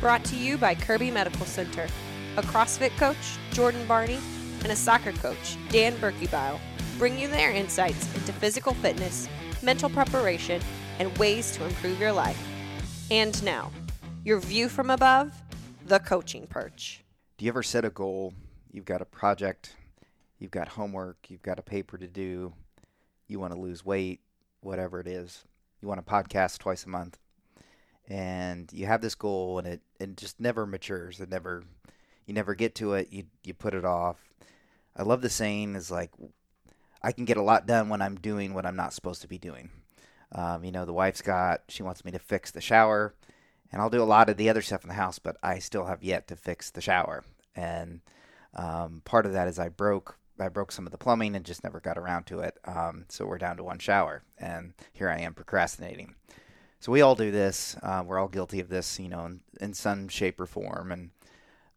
Brought to you by Kirby Medical Center. A CrossFit coach, Jordan Barney, and a soccer coach, Dan Berkebile, bring you their insights into physical fitness, mental preparation, and ways to improve your life. And now, your view from above the coaching perch. Do you ever set a goal? You've got a project, you've got homework, you've got a paper to do, you want to lose weight, whatever it is. You want to podcast twice a month. And you have this goal and it, it just never matures. It never you never get to it, you you put it off. I love the saying is like I can get a lot done when I'm doing what I'm not supposed to be doing. Um, you know, the wife's got she wants me to fix the shower and I'll do a lot of the other stuff in the house, but I still have yet to fix the shower. And um, part of that is I broke I broke some of the plumbing and just never got around to it. Um, so we're down to one shower, and here I am procrastinating. So we all do this. Uh, we're all guilty of this, you know, in, in some shape or form. And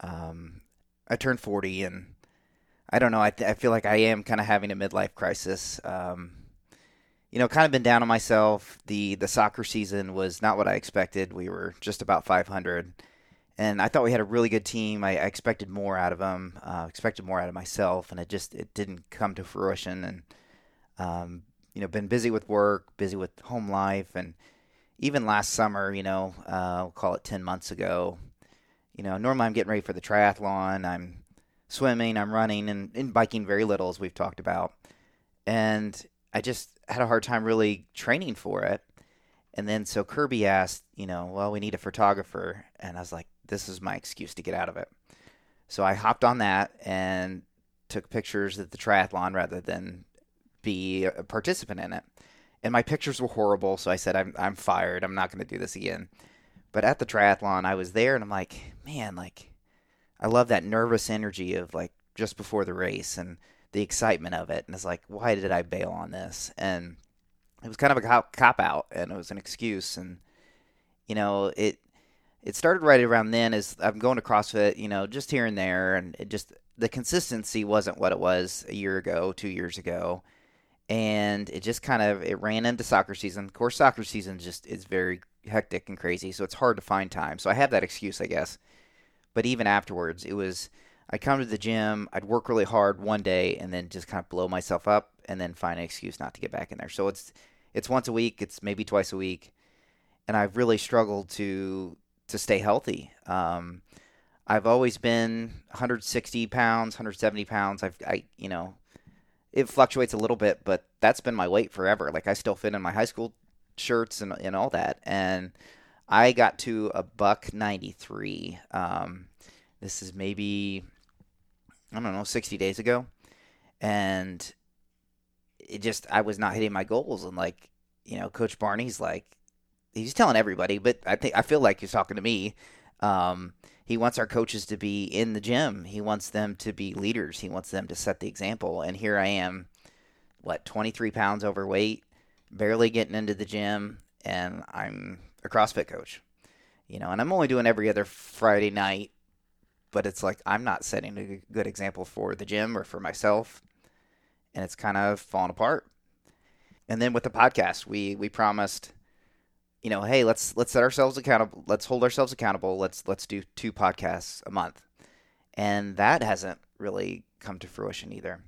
um, I turned 40, and I don't know. I, th- I feel like I am kind of having a midlife crisis. Um, you know, kind of been down on myself. The the soccer season was not what I expected. We were just about 500, and I thought we had a really good team. I, I expected more out of them, uh, expected more out of myself, and it just it didn't come to fruition. And um, you know, been busy with work, busy with home life, and even last summer, you know, uh, we'll call it 10 months ago. You know, normally I'm getting ready for the triathlon. I'm swimming, I'm running, and, and biking very little, as we've talked about. And I just had a hard time really training for it. And then so Kirby asked, you know, well, we need a photographer. And I was like, this is my excuse to get out of it. So I hopped on that and took pictures at the triathlon rather than be a participant in it. And my pictures were horrible, so I said, I'm, I'm fired. I'm not going to do this again. But at the triathlon, I was there and I'm like, man, like, I love that nervous energy of like just before the race and the excitement of it. And it's like, why did I bail on this? And it was kind of a cop, out and it was an excuse. And, you know, it, it started right around then as I'm going to CrossFit, you know, just here and there. And it just, the consistency wasn't what it was a year ago, two years ago. And it just kind of, it ran into soccer season. Of course, soccer season just is very hectic and crazy. So it's hard to find time. So I have that excuse, I guess. But even afterwards, it was, I'd come to the gym, I'd work really hard one day, and then just kind of blow myself up, and then find an excuse not to get back in there. So it's it's once a week, it's maybe twice a week, and I've really struggled to to stay healthy. Um, I've always been 160 pounds, 170 pounds. I've I you know, it fluctuates a little bit, but that's been my weight forever. Like I still fit in my high school shirts and and all that, and I got to a buck 93. Um, this is maybe I don't know, 60 days ago. And it just, I was not hitting my goals. And like, you know, Coach Barney's like, he's telling everybody, but I think, I feel like he's talking to me. Um, he wants our coaches to be in the gym. He wants them to be leaders. He wants them to set the example. And here I am, what, 23 pounds overweight, barely getting into the gym, and I'm a CrossFit coach. You know, and I'm only doing every other Friday night but it's like I'm not setting a good example for the gym or for myself, and it's kind of falling apart. And then with the podcast, we we promised, you know, hey, let's let's set ourselves accountable. Let's hold ourselves accountable. Let's let's do two podcasts a month, and that hasn't really come to fruition either.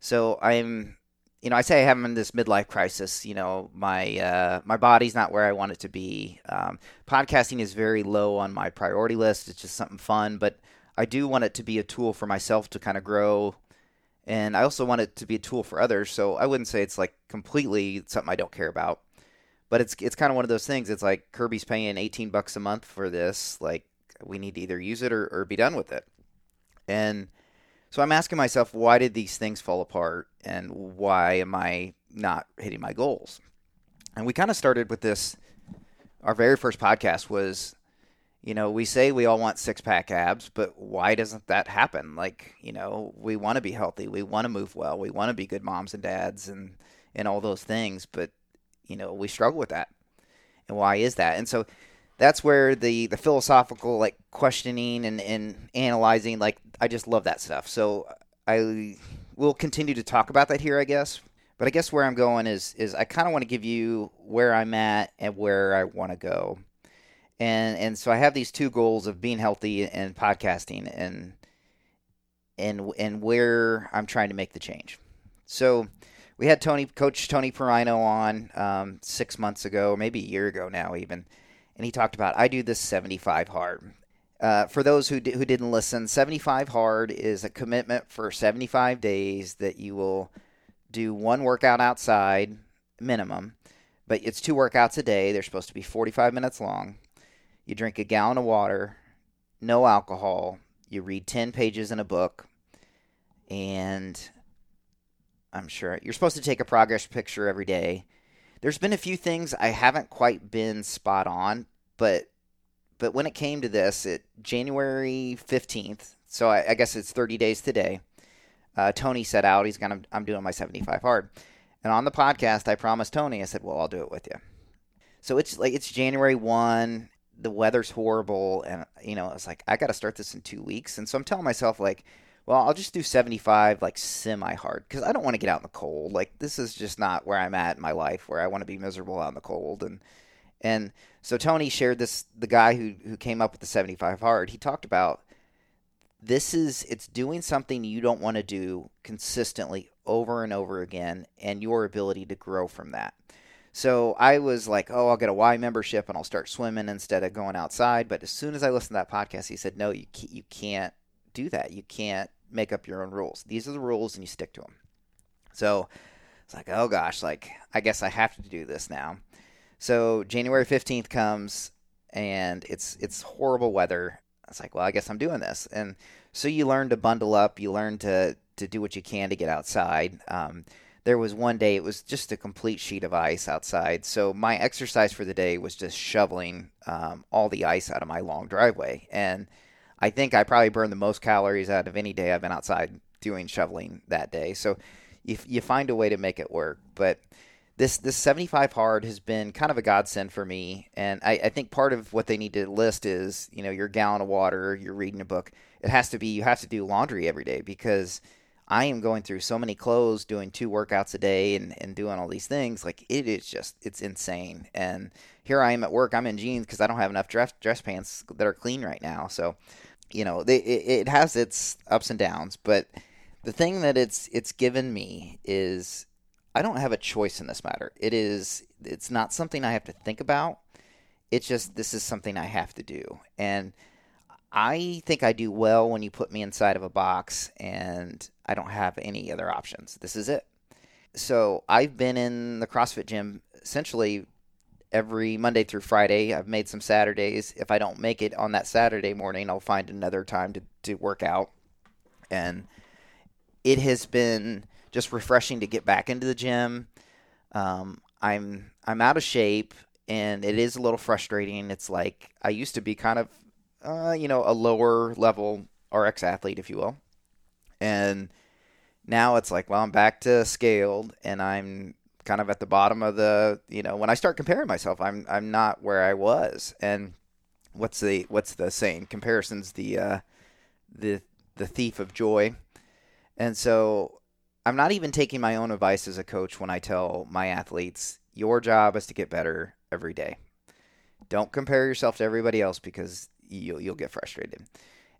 So I'm you know, I say I have in this midlife crisis. You know, my uh, my body's not where I want it to be. Um, podcasting is very low on my priority list. It's just something fun, but I do want it to be a tool for myself to kind of grow, and I also want it to be a tool for others. So I wouldn't say it's like completely something I don't care about, but it's it's kind of one of those things. It's like Kirby's paying eighteen bucks a month for this. Like we need to either use it or, or be done with it, and so I'm asking myself, why did these things fall apart, and why am I not hitting my goals? And we kind of started with this. Our very first podcast was you know, we say we all want six pack abs, but why doesn't that happen? Like, you know, we want to be healthy, we want to move well, we want to be good moms and dads and and all those things, but you know, we struggle with that. And why is that? And so that's where the the philosophical like questioning and and analyzing like I just love that stuff. So I will continue to talk about that here, I guess. But I guess where I'm going is is I kind of want to give you where I'm at and where I want to go and and so I have these two goals of being healthy and podcasting, and and and where I'm trying to make the change. So we had Tony, Coach Tony Perino on um, six months ago, or maybe a year ago now, even, and he talked about I do this 75 hard. Uh, for those who, who didn't listen, 75 hard is a commitment for 75 days that you will do one workout outside minimum, but it's two workouts a day. They're supposed to be 45 minutes long. You drink a gallon of water, no alcohol. You read 10 pages in a book, and I'm sure you're supposed to take a progress picture every day. There's been a few things I haven't quite been spot on, but but when it came to this, it January 15th, so I, I guess it's 30 days today. Uh, Tony set out. He's gonna. I'm doing my 75 hard, and on the podcast, I promised Tony. I said, "Well, I'll do it with you." So it's like it's January one. The weather's horrible, and you know, it's like I got to start this in two weeks, and so I'm telling myself like, well, I'll just do 75 like semi hard because I don't want to get out in the cold. Like this is just not where I'm at in my life, where I want to be miserable out in the cold, and and so Tony shared this. The guy who who came up with the 75 hard, he talked about this is it's doing something you don't want to do consistently over and over again, and your ability to grow from that. So I was like, oh, I'll get a Y membership and I'll start swimming instead of going outside. But as soon as I listened to that podcast, he said, no, you you can't do that. You can't make up your own rules. These are the rules, and you stick to them. So it's like, oh gosh, like I guess I have to do this now. So January 15th comes and it's it's horrible weather. It's like, well, I guess I'm doing this. And so you learn to bundle up, you learn to to do what you can to get outside. Um, there was one day it was just a complete sheet of ice outside. So my exercise for the day was just shoveling um, all the ice out of my long driveway. And I think I probably burned the most calories out of any day I've been outside doing shoveling that day. So you, you find a way to make it work. But this this 75 hard has been kind of a godsend for me. And I, I, think part of what they need to list is you know your gallon of water you're reading a book. It has to be you have to do laundry every day because i am going through so many clothes doing two workouts a day and, and doing all these things. Like it is just it's insane. And here i am at work. I'm in jeans because i don't have enough dress, dress pants that are clean right now. So you know they, it, it has its ups and downs but the thing that it's it's given me is I don't have a choice in this matter. It is it's not something I have to think about. It's just this is something I have to do. And I think I do well when you put me inside of a box and I don't have any other options. This is it. So I've been in the CrossFit gym essentially every Monday through Friday. I've made some Saturdays. If I don't make it on that Saturday morning, I'll find another time to, to work out. And it has been just refreshing to get back into the gym. Um, I'm I'm out of shape, and it is a little frustrating. It's like I used to be kind of, uh, you know, a lower level RX athlete, if you will, and now it's like, well, I'm back to scaled, and I'm kind of at the bottom of the, you know, when I start comparing myself, I'm I'm not where I was, and what's the what's the saying? Comparison's the uh, the the thief of joy, and so I'm not even taking my own advice as a coach when I tell my athletes, your job is to get better every day. Don't compare yourself to everybody else because you'll, you'll get frustrated.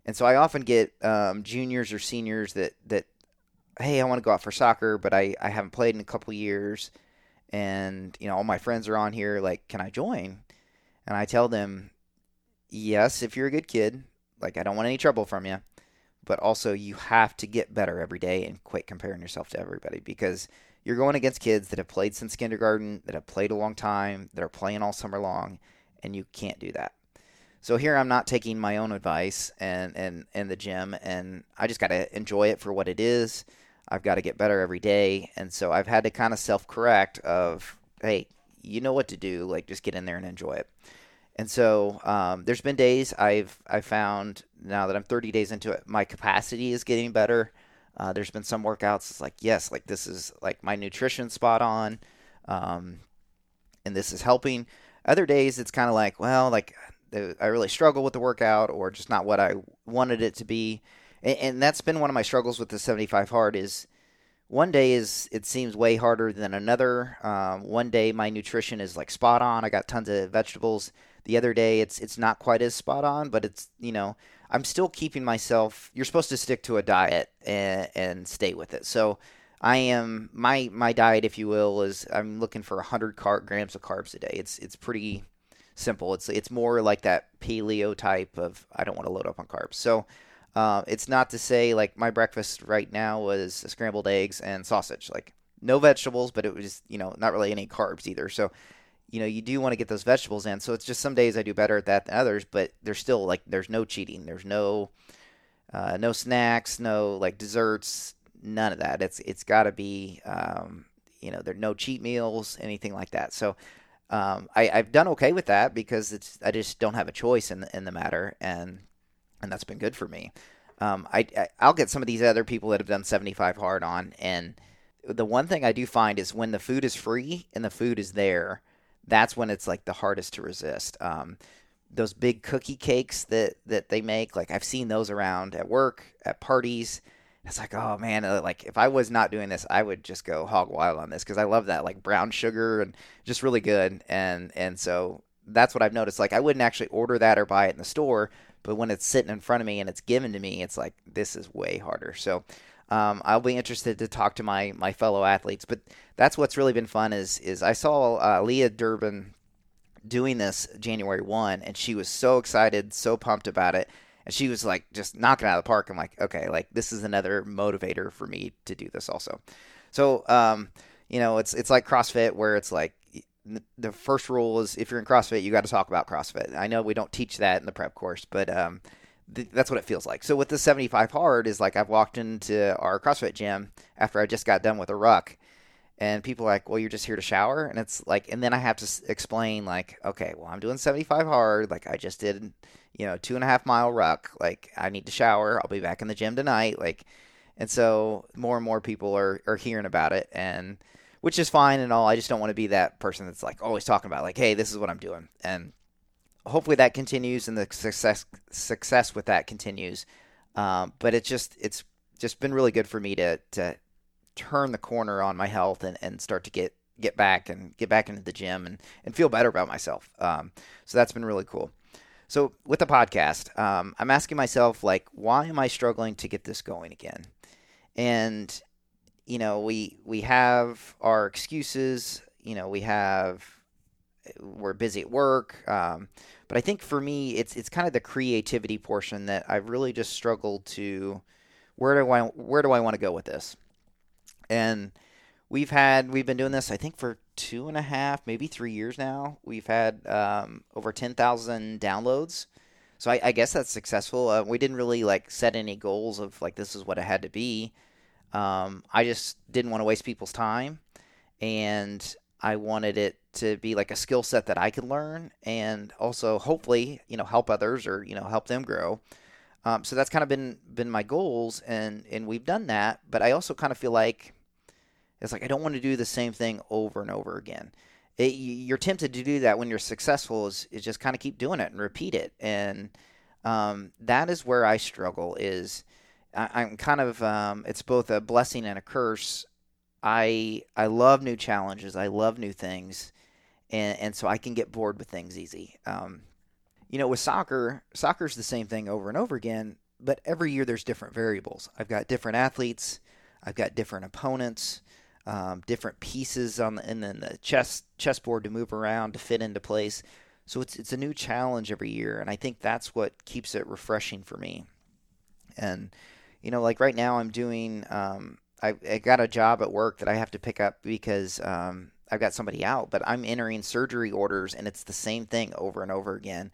And so I often get um, juniors or seniors that, that, hey, I want to go out for soccer, but I, I haven't played in a couple years. And, you know, all my friends are on here. Like, can I join? And I tell them, yes, if you're a good kid. Like, I don't want any trouble from you but also you have to get better every day and quit comparing yourself to everybody because you're going against kids that have played since kindergarten, that have played a long time, that are playing all summer long, and you can't do that. So here I'm not taking my own advice and and in the gym, and I just got to enjoy it for what it is. I've got to get better every day, and so I've had to kind of self correct of, hey, you know what to do, like just get in there and enjoy it. And so um, there's been days I've I found now that I'm 30 days into it, my capacity is getting better. Uh, there's been some workouts. It's like yes, like this is like my nutrition spot on, um, and this is helping. Other days it's kind of like well, like I really struggle with the workout or just not what I wanted it to be, and, and that's been one of my struggles with the 75 hard is one day is it seems way harder than another. Um, one day my nutrition is like spot on. I got tons of vegetables. The other day it's it's not quite as spot on, but it's you know I'm still keeping myself. You're supposed to stick to a diet and, and stay with it. So I am my my diet, if you will, is I'm looking for 100 car- grams of carbs a day. It's it's pretty simple. It's it's more like that paleo type of I don't want to load up on carbs. So uh, it's not to say like my breakfast right now was scrambled eggs and sausage, like no vegetables, but it was you know not really any carbs either. So you know you do want to get those vegetables in. So it's just some days I do better at that than others, but there's still like there's no cheating. There's no uh, no snacks, no like desserts, none of that. It's it's got to be um, you know there no cheat meals, anything like that. So um, I, have done okay with that because it's I just don't have a choice in the, in the matter, and and that's been good for me. Um, I, I will get some of these other people that have done 75 hard on, and the one thing I do find is when the food is free and the food is there, that's when it's like the hardest to resist. Um, those big cookie cakes that that they make, like I've seen those around at work, at parties. It's like, oh man, uh, like if I was not doing this, I would just go hog wild on this because I love that like brown sugar and just really good. And and so that's what I've noticed. Like I wouldn't actually order that or buy it in the store, but when it's sitting in front of me and it's given to me, it's like this is way harder. So um, I'll be interested to talk to my my fellow athletes. But that's what's really been fun is is I saw uh, Leah Durbin doing this January one, and she was so excited, so pumped about it. And she was like just knocking out of the park. I'm like, okay, like this is another motivator for me to do this also. So, um, you know, it's it's like CrossFit where it's like the first rule is if you're in CrossFit, you got to talk about CrossFit. I know we don't teach that in the prep course, but um, th- that's what it feels like. So with the 75 hard is like I've walked into our CrossFit gym after I just got done with a ruck, and people are like, "Well, you're just here to shower," and it's like, and then I have to s- explain like, "Okay, well, I'm doing 75 hard. Like I just did, you know, two and a half mile ruck. Like I need to shower. I'll be back in the gym tonight. Like." And so more and more people are, are hearing about it, and which is fine and all. I just don't want to be that person that's like always talking about like, hey, this is what I'm doing, and hopefully that continues and the success success with that continues. Um, but it's just it's just been really good for me to to turn the corner on my health and, and start to get get back and get back into the gym and, and feel better about myself. Um, so that's been really cool. So with the podcast, um, I'm asking myself like, why am I struggling to get this going again? And you know, we we have our excuses. You know, we have we're busy at work. Um, but I think for me, it's it's kind of the creativity portion that I've really just struggled to. Where do I where do I want to go with this? And we've had we've been doing this I think for two and a half, maybe three years now. We've had um, over ten thousand downloads. So I, I, guess that's successful. Uh, we didn't really like set any goals of like this is what it had to be. Um, I just didn't want to waste people's time, and I wanted it to be like a skill set that I could learn, and also hopefully, you know, help others or you know help them grow. Um, so that's kind of been been my goals, and and we've done that. But I also kind of feel like it's like I don't want to do the same thing over and over again. It, you're tempted to do that when you're successful is, is just kind of keep doing it and repeat it and um, that is where i struggle is I, am kind of um, it's both a blessing and a curse. I I love new challenges. I love new things, and and so I can get bored with things easy. Um, you know, with soccer, soccer's the same thing over and over again, but every year there's different variables. I've got different athletes. I've got different opponents, um, different pieces on the, and then the chess chessboard to move around to fit into place. So it's it's a new challenge every year, and I think that's what keeps it refreshing for me. And you know, like right now I'm doing, um, I, I got a job at work that I have to pick up because um, I've got somebody out, but I'm entering surgery orders and it's the same thing over and over again.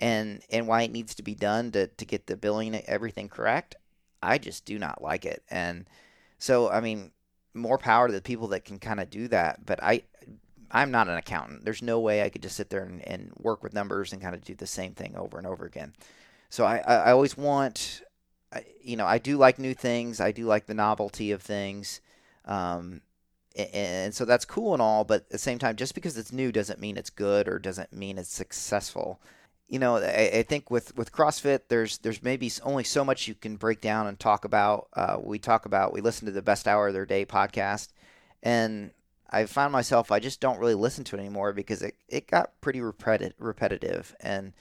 And, and why it needs to be done to, to get the billing everything correct, I just do not like it. And so, I mean, more power to the people that can kind of do that. But I, I'm not an accountant. There's no way I could just sit there and, and work with numbers and kind of do the same thing over and over again. So I, I always want You know, I do like new things. I do like the novelty of things. Um, and, and so that's cool and all, but at the same time, just because it's new doesn't mean it's good or doesn't mean it's successful. you know, I, I, think with, with CrossFit, there's there's maybe only so much you can break down and talk about. Uh, we talk about we listen to the Best Hour of Their Day podcast, and I found myself I just don't really listen to it anymore because it, it got pretty repeti- repetitive. And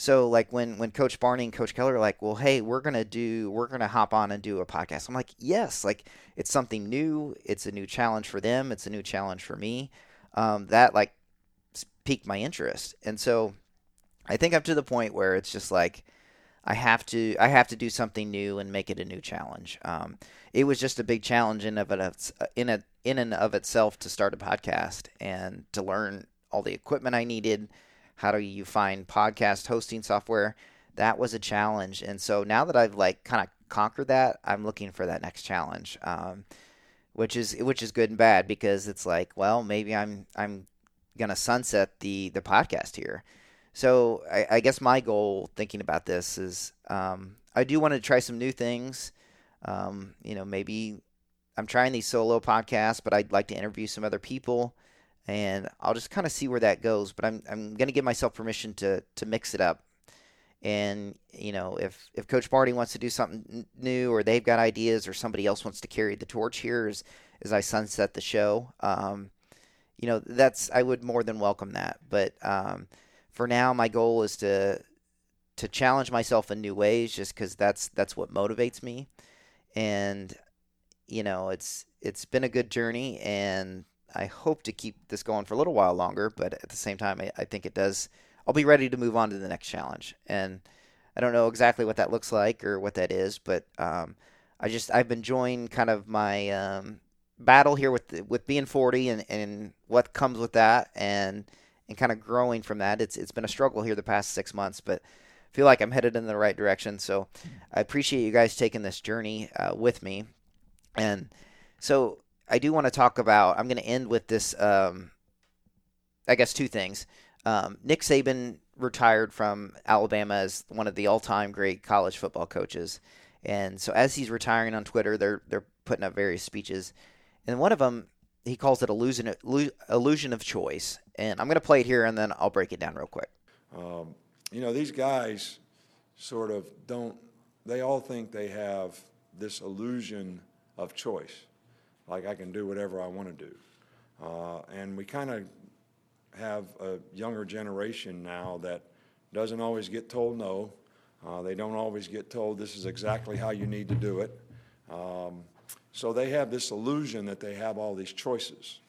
so like when when Coach Barney and Coach Keller are like, well, hey, we're gonna do we're gonna hop on and do a podcast. I'm like, yes, like it's something new. It's a new challenge for them. It's a new challenge for me. Um, that like piqued my interest, and so I think I'm to the point where it's just like I have to I have to do something new and make it a new challenge. Um, it was just a big challenge in of it in a in and of itself to start a podcast and to learn all the equipment I needed. How do you find podcast hosting software? That was a challenge, and so now that I've like kind of conquered that, I'm looking for that next challenge, um, which is which is good and bad because it's like, well, maybe I'm I'm gonna sunset the the podcast here so I, I, guess my goal, thinking about this, is um, I do want to try some new things. Um, you know, maybe I'm trying these solo podcasts, but I'd like to interview some other people, and I'll just kind of see where that goes. But I'm I'm going to give myself permission to to mix it up. And you know, if if Coach Barty wants to do something new, or they've got ideas, or somebody else wants to carry the torch here as as I sunset the show, um, you know, that's I would more than welcome that. But um, for now, my goal is to to challenge myself in new ways, just because that's that's what motivates me. And you know, it's it's been a good journey, and I hope to keep this going for a little while longer. But at the same time, I, I think it does. I'll be ready to move on to the next challenge, and I don't know exactly what that looks like or what that is, but um, I just I've been enjoying kind of my um, battle here with with being 40 and, and what comes with that, and and kind of growing from that. It's it's been a struggle here the past six months, but I feel like I'm headed in the right direction. So I appreciate you guys taking this journey uh, with me. And so I do want to talk about. I'm going to end with this. Um, I guess two things. Um, Nick Saban retired from Alabama as one of the all-time great college football coaches, and so as he's retiring on Twitter, they're they're putting up various speeches, and one of them he calls it illusion illusion of choice. And I'm going to play it here, and then I'll break it down real quick. Um, you know, these guys sort of don't. They all think they have this illusion of choice, like I can do whatever I want to do. Uh, and we kind of have a younger generation now that doesn't always get told no. Uh, they don't always get told this is exactly how you need to do it. Um, so they have this illusion that they have all these choices.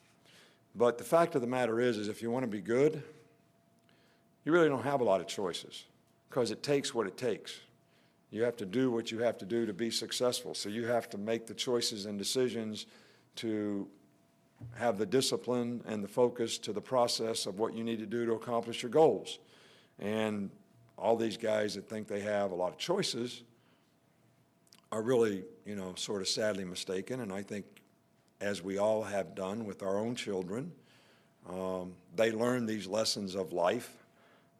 But the fact of the matter is, is if you want to be good, you really don't have a lot of choices because it takes what it takes. You have to do what you have to do to be successful. So you have to make the choices and decisions to have the discipline and the focus to the process of what you need to do to accomplish your goals. And all these guys that think they have a lot of choices are really, you know, sort of sadly mistaken. And I think, as we all have done with our own children, um, they learn these lessons of life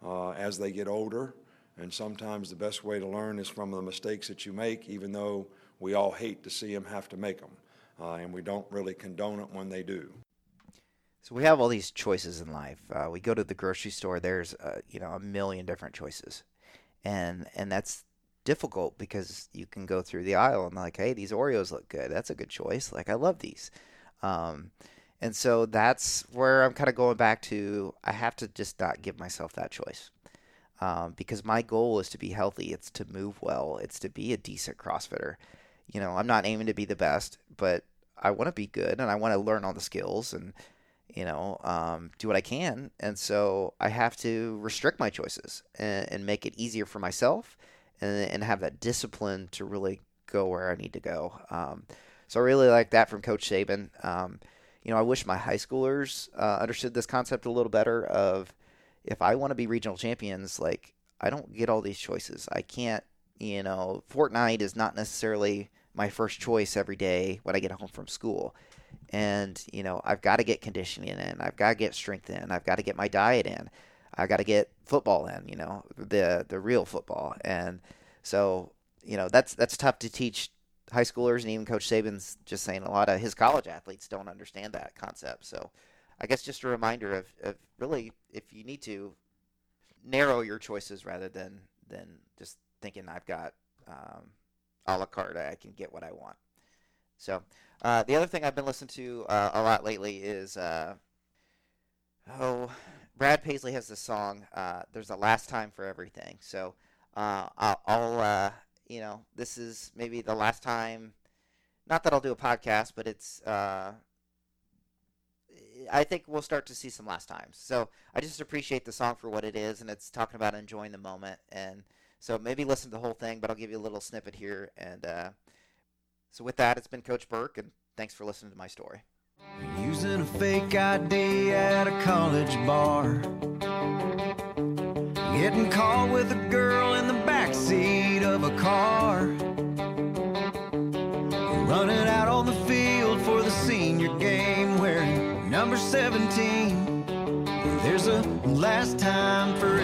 uh, as they get older. And sometimes the best way to learn is from the mistakes that you make, even though we all hate to see them have to make them. Uh, and we don't really condone it when they do. So we have all these choices in life. Uh, we go to the grocery store. There's uh, you know a million different choices, and and that's difficult because you can go through the aisle and like, hey, these Oreos look good. That's a good choice. Like I love these. Um, and so that's where I'm kind of going back to. I have to just not give myself that choice. Um, because my goal is to be healthy. It's to move well. It's to be a decent CrossFitter. You know, I'm not aiming to be the best, but I want to be good and I want to learn all the skills and, you know, um, do what I can. And so I have to restrict my choices and, and make it easier for myself and, and have that discipline to really go where I need to go. Um, so I really like that from Coach Saban. Um, you know, I wish my high schoolers uh, understood this concept a little better. Of if I want to be regional champions, like I don't get all these choices. I can't. You know, Fortnite is not necessarily my first choice every day when I get home from school. And, you know, I've got to get conditioning in. I've got to get strength in. I've got to get my diet in. I got to get football in, you know, the the real football. And so, you know, that's that's tough to teach high schoolers and even Coach Saban's just saying a lot of his college athletes don't understand that concept. So, I guess just a reminder of, of really if you need to narrow your choices rather than than just thinking I've got um, a la carte. I can get what I want. So uh, the other thing I've been listening to uh, a lot lately is uh, oh Brad Paisley has this song. Uh, There's a last time for everything. So uh, I'll, I'll uh, you know this is maybe the last time. Not that I'll do a podcast, but it's I think we'll start to see some last times. So I just appreciate the song for what it is, and it's talking about enjoying the moment. And so maybe listen to the whole thing, but I'll give you a little snippet here. And uh, so with that, it's been Coach Burke, and thanks for listening to my story. Using a fake ID at a college bar. Getting caught with a girl in the backseat of a car. 17. There's a last time for